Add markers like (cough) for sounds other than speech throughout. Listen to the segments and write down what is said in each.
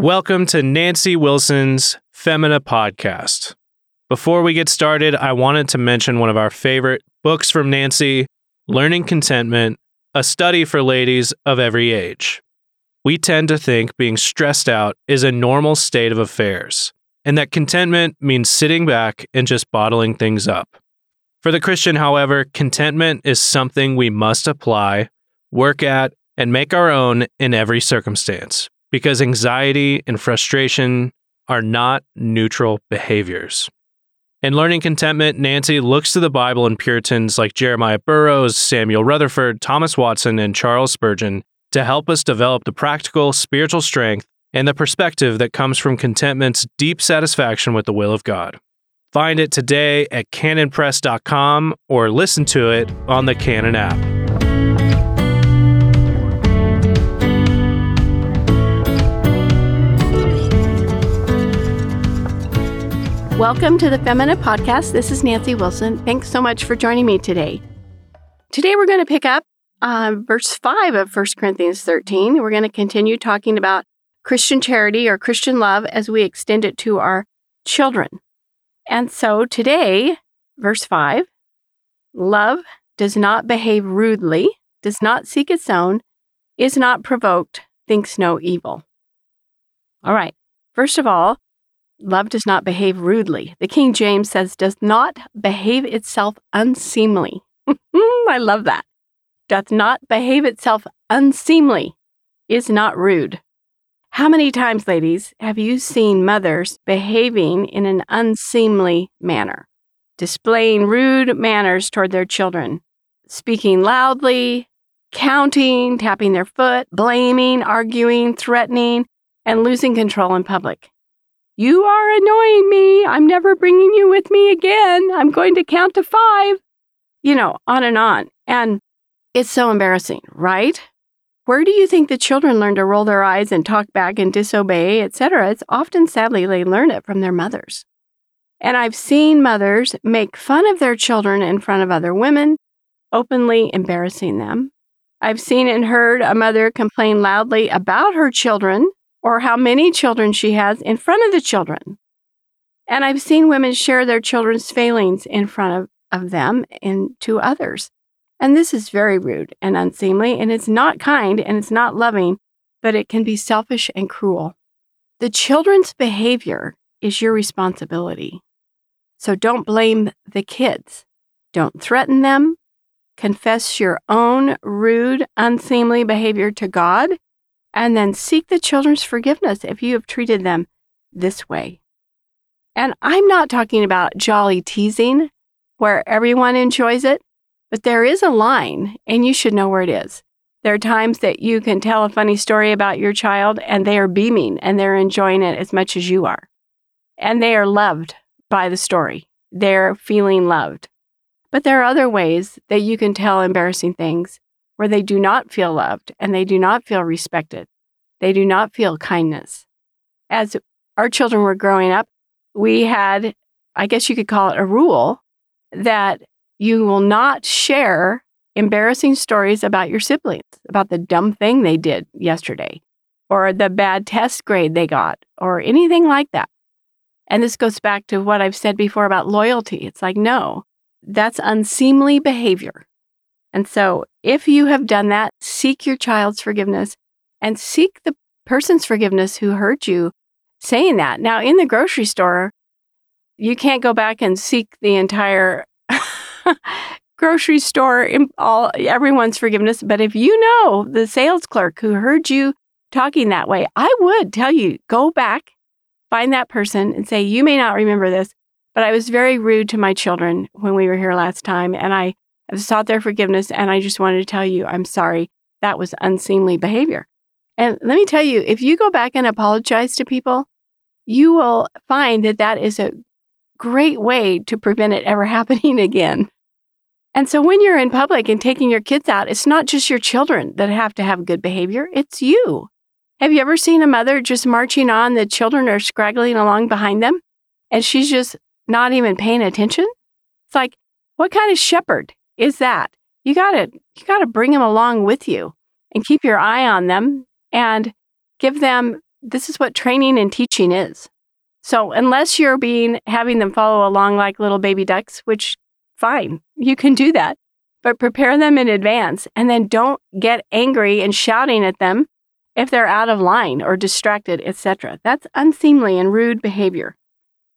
Welcome to Nancy Wilson's Femina podcast. Before we get started, I wanted to mention one of our favorite books from Nancy, Learning Contentment, a study for ladies of every age. We tend to think being stressed out is a normal state of affairs, and that contentment means sitting back and just bottling things up. For the Christian, however, contentment is something we must apply, work at, and make our own in every circumstance, because anxiety and frustration are not neutral behaviors. In learning contentment, Nancy looks to the Bible and Puritans like Jeremiah Burroughs, Samuel Rutherford, Thomas Watson, and Charles Spurgeon to help us develop the practical spiritual strength and the perspective that comes from contentment's deep satisfaction with the will of God. Find it today at canonpress.com or listen to it on the Canon app. Welcome to the Femina Podcast. This is Nancy Wilson. Thanks so much for joining me today. Today we're going to pick up uh, verse 5 of 1 Corinthians 13. We're going to continue talking about Christian charity or Christian love as we extend it to our children. And so today, verse 5 love does not behave rudely, does not seek its own, is not provoked, thinks no evil. All right. First of all, Love does not behave rudely. The King James says, does not behave itself unseemly. (laughs) I love that. Doth not behave itself unseemly, is not rude. How many times, ladies, have you seen mothers behaving in an unseemly manner, displaying rude manners toward their children, speaking loudly, counting, tapping their foot, blaming, arguing, threatening, and losing control in public? You are annoying me. I'm never bringing you with me again. I'm going to count to five. You know, on and on. And it's so embarrassing, right? Where do you think the children learn to roll their eyes and talk back and disobey, etc.? It's often, sadly, they learn it from their mothers. And I've seen mothers make fun of their children in front of other women, openly embarrassing them. I've seen and heard a mother complain loudly about her children or how many children she has in front of the children. And I've seen women share their children's failings in front of, of them and to others. And this is very rude and unseemly, and it's not kind and it's not loving, but it can be selfish and cruel. The children's behavior is your responsibility. So don't blame the kids. Don't threaten them. Confess your own rude, unseemly behavior to God and then seek the children's forgiveness if you have treated them this way. And I'm not talking about jolly teasing where everyone enjoys it, but there is a line and you should know where it is. There are times that you can tell a funny story about your child and they are beaming and they're enjoying it as much as you are. And they are loved by the story. They're feeling loved. But there are other ways that you can tell embarrassing things where they do not feel loved and they do not feel respected. They do not feel kindness. As our children were growing up, we had, I guess you could call it a rule, that you will not share embarrassing stories about your siblings, about the dumb thing they did yesterday, or the bad test grade they got, or anything like that. And this goes back to what I've said before about loyalty. It's like, no, that's unseemly behavior. And so, if you have done that, seek your child's forgiveness and seek the person's forgiveness who hurt you saying that. Now, in the grocery store, you can't go back and seek the entire (laughs) grocery store all everyone's forgiveness, but if you know the sales clerk who heard you talking that way, I would tell you go back, find that person and say, "You may not remember this, but I was very rude to my children when we were here last time and I I've sought their forgiveness, and I just wanted to tell you I'm sorry. That was unseemly behavior. And let me tell you, if you go back and apologize to people, you will find that that is a great way to prevent it ever (laughs) happening again. And so when you're in public and taking your kids out, it's not just your children that have to have good behavior, it's you. Have you ever seen a mother just marching on, the children are scraggling along behind them, and she's just not even paying attention? It's like, what kind of shepherd is that you got to you got to bring them along with you and keep your eye on them and give them this is what training and teaching is. So unless you're being having them follow along like little baby ducks, which fine, you can do that. But prepare them in advance and then don't get angry and shouting at them if they're out of line or distracted, etc. That's unseemly and rude behavior.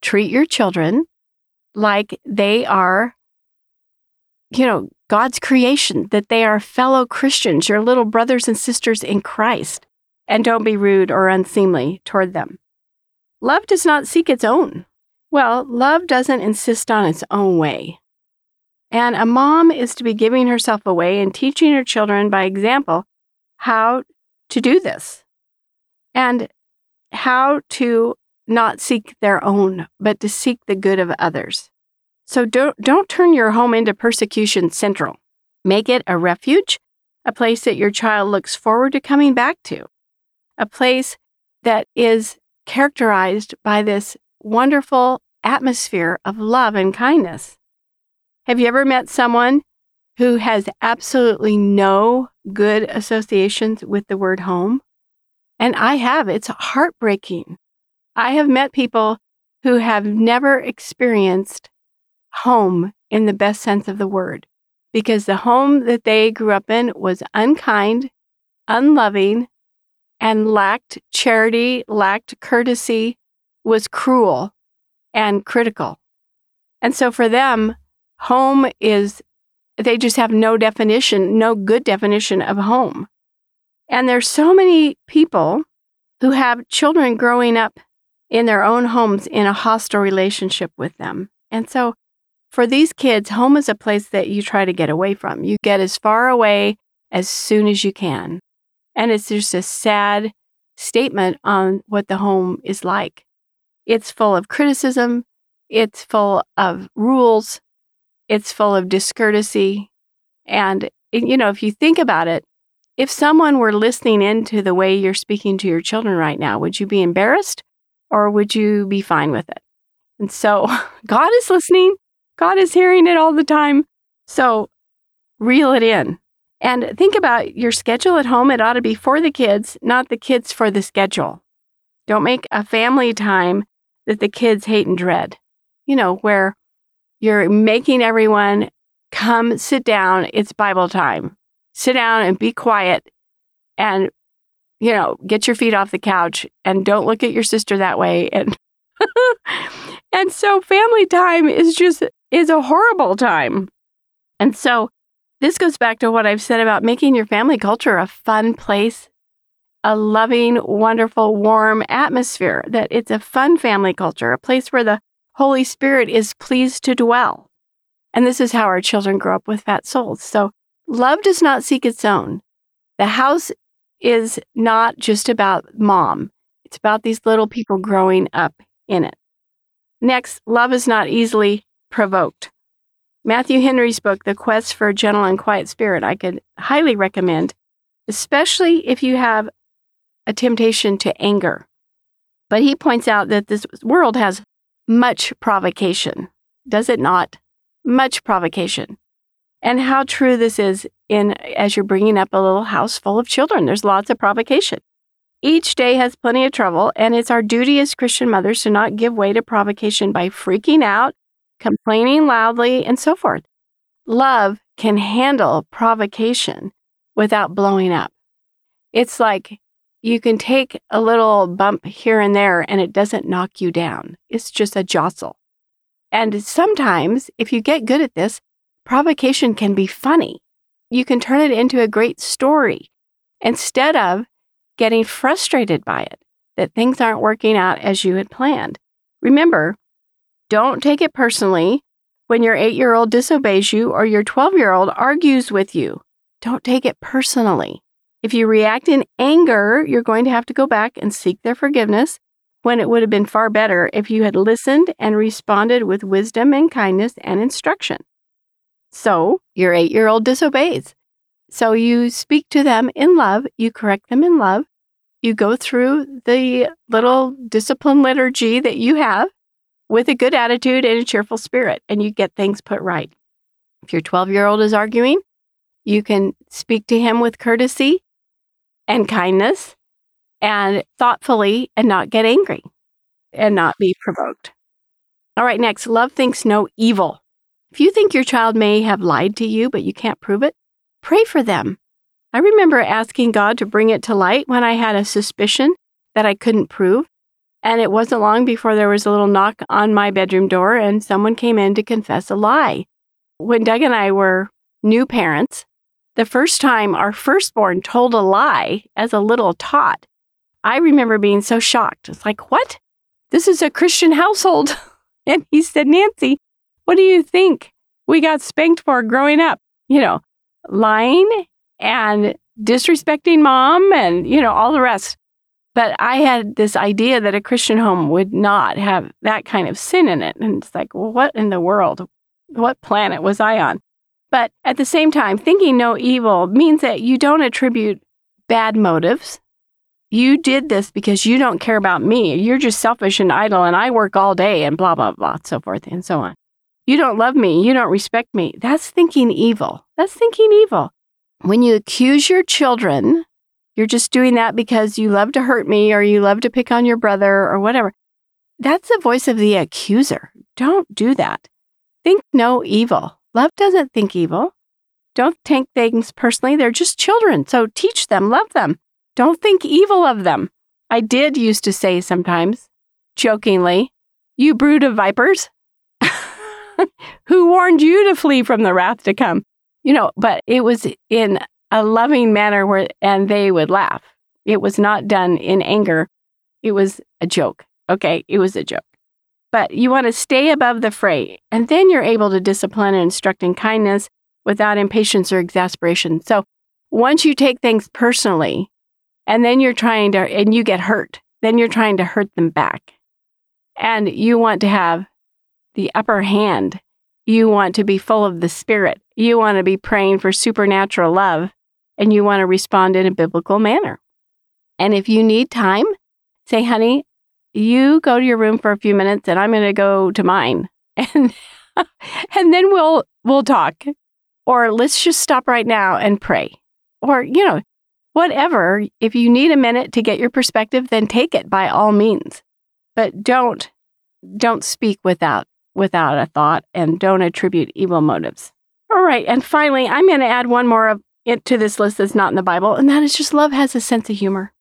Treat your children like they are you know, God's creation, that they are fellow Christians, your little brothers and sisters in Christ, and don't be rude or unseemly toward them. Love does not seek its own. Well, love doesn't insist on its own way. And a mom is to be giving herself away and teaching her children by example how to do this and how to not seek their own, but to seek the good of others. So don't, don't turn your home into persecution central. Make it a refuge, a place that your child looks forward to coming back to, a place that is characterized by this wonderful atmosphere of love and kindness. Have you ever met someone who has absolutely no good associations with the word home? And I have. It's heartbreaking. I have met people who have never experienced home in the best sense of the word because the home that they grew up in was unkind, unloving, and lacked charity, lacked courtesy, was cruel and critical. And so for them, home is, they just have no definition, no good definition of home. And there's so many people who have children growing up in their own homes in a hostile relationship with them. And so for these kids, home is a place that you try to get away from. You get as far away as soon as you can. And it's just a sad statement on what the home is like. It's full of criticism, it's full of rules, it's full of discourtesy. And, you know, if you think about it, if someone were listening into the way you're speaking to your children right now, would you be embarrassed or would you be fine with it? And so (laughs) God is listening. God is hearing it all the time. So reel it in. And think about your schedule at home. It ought to be for the kids, not the kids for the schedule. Don't make a family time that the kids hate and dread. You know, where you're making everyone come sit down. It's Bible time. Sit down and be quiet and, you know, get your feet off the couch and don't look at your sister that way. And, (laughs) and so family time is just is a horrible time. And so this goes back to what I've said about making your family culture a fun place, a loving, wonderful, warm atmosphere, that it's a fun family culture, a place where the Holy Spirit is pleased to dwell. And this is how our children grow up with fat souls. So love does not seek its own. The house is not just about mom, it's about these little people growing up in it. Next, love is not easily provoked. Matthew Henry's book, The Quest for a Gentle and Quiet Spirit, I could highly recommend, especially if you have a temptation to anger. But he points out that this world has much provocation, does it not? Much provocation. And how true this is in as you're bringing up a little house full of children. There's lots of provocation. Each day has plenty of trouble, and it's our duty as Christian mothers to not give way to provocation by freaking out complaining loudly, and so forth. Love can handle provocation without blowing up. It's like you can take a little bump here and there and it doesn't knock you down. It's just a jostle. And sometimes, if you get good at this, provocation can be funny. You can turn it into a great story instead of getting frustrated by it, that things aren't working out as you had planned. Remember, don't take it personally when your eight year old disobeys you or your 12 year old argues with you. Don't take it personally. If you react in anger, you're going to have to go back and seek their forgiveness when it would have been far better if you had listened and responded with wisdom and kindness and instruction. So, your eight year old disobeys. So, you speak to them in love, you correct them in love, you go through the little discipline liturgy that you have, with a good attitude and a cheerful spirit, and you get things put right. If your 12 year old is arguing, you can speak to him with courtesy and kindness and thoughtfully and not get angry and not be provoked. All right, next, love thinks no evil. If you think your child may have lied to you, but you can't prove it, pray for them. I remember asking God to bring it to light when I had a suspicion that I couldn't prove. And it wasn't long before there was a little knock on my bedroom door and someone came in to confess a lie. When Doug and I were new parents, the first time our firstborn told a lie as a little tot, I remember being so shocked. It's like, what? This is a Christian household. (laughs) and he said, Nancy, what do you think we got spanked for growing up? You know, lying and disrespecting mom and, you know, all the rest. But I had this idea that a Christian home would not have that kind of sin in it. And it's like, well, what in the world? What planet was I on? But at the same time, thinking no evil means that you don't attribute bad motives. You did this because you don't care about me. You're just selfish and idle, and I work all day and blah, blah, blah, so forth and so on. You don't love me. You don't respect me. That's thinking evil. That's thinking evil. When you accuse your children, you're just doing that because you love to hurt me or you love to pick on your brother or whatever. That's the voice of the accuser. Don't do that. Think no evil. Love doesn't think evil. Don't take things personally. They're just children. So teach them, love them. Don't think evil of them. I did used to say sometimes, jokingly, you brood of vipers. (laughs) Who warned you to flee from the wrath to come? You know, but it was in a loving manner where, and they would laugh. It was not done in anger. It was a joke. Okay. It was a joke. But you want to stay above the fray, and then you're able to discipline and instruct in kindness without impatience or exasperation. So once you take things personally, and then you're trying to, and you get hurt, then you're trying to hurt them back. And you want to have the upper hand. You want to be full of the Spirit. You want to be praying for supernatural love, and you want to respond in a biblical manner. And if you need time, say, honey, you go to your room for a few minutes and I'm going to go to mine. (laughs) And and then we'll we'll talk. Or let's just stop right now and pray. Or, you know, whatever. If you need a minute to get your perspective, then take it by all means. But don't don't speak without without a thought and don't attribute evil motives. All right, and finally, I'm going to add one more of to this list that's not in the Bible, and that is just love has a sense of humor.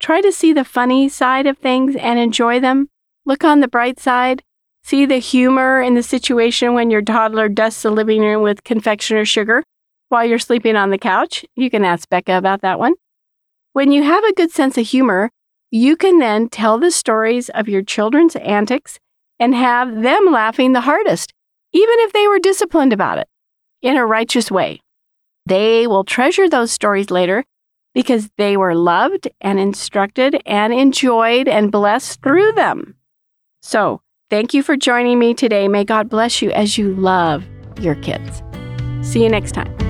Try to see the funny side of things and enjoy them. Look on the bright side. See the humor in the situation when your toddler dusts the living room with confectioner sugar while you're sleeping on the couch. You can ask Becca about that one. When you have a good sense of humor, you can then tell the stories of your children's antics and have them laughing the hardest, even if they were disciplined about it in a righteous way. They will treasure those stories later because they were loved and instructed and enjoyed and blessed through them. So, thank you for joining me today. May God bless you as you love your kids. See you next time.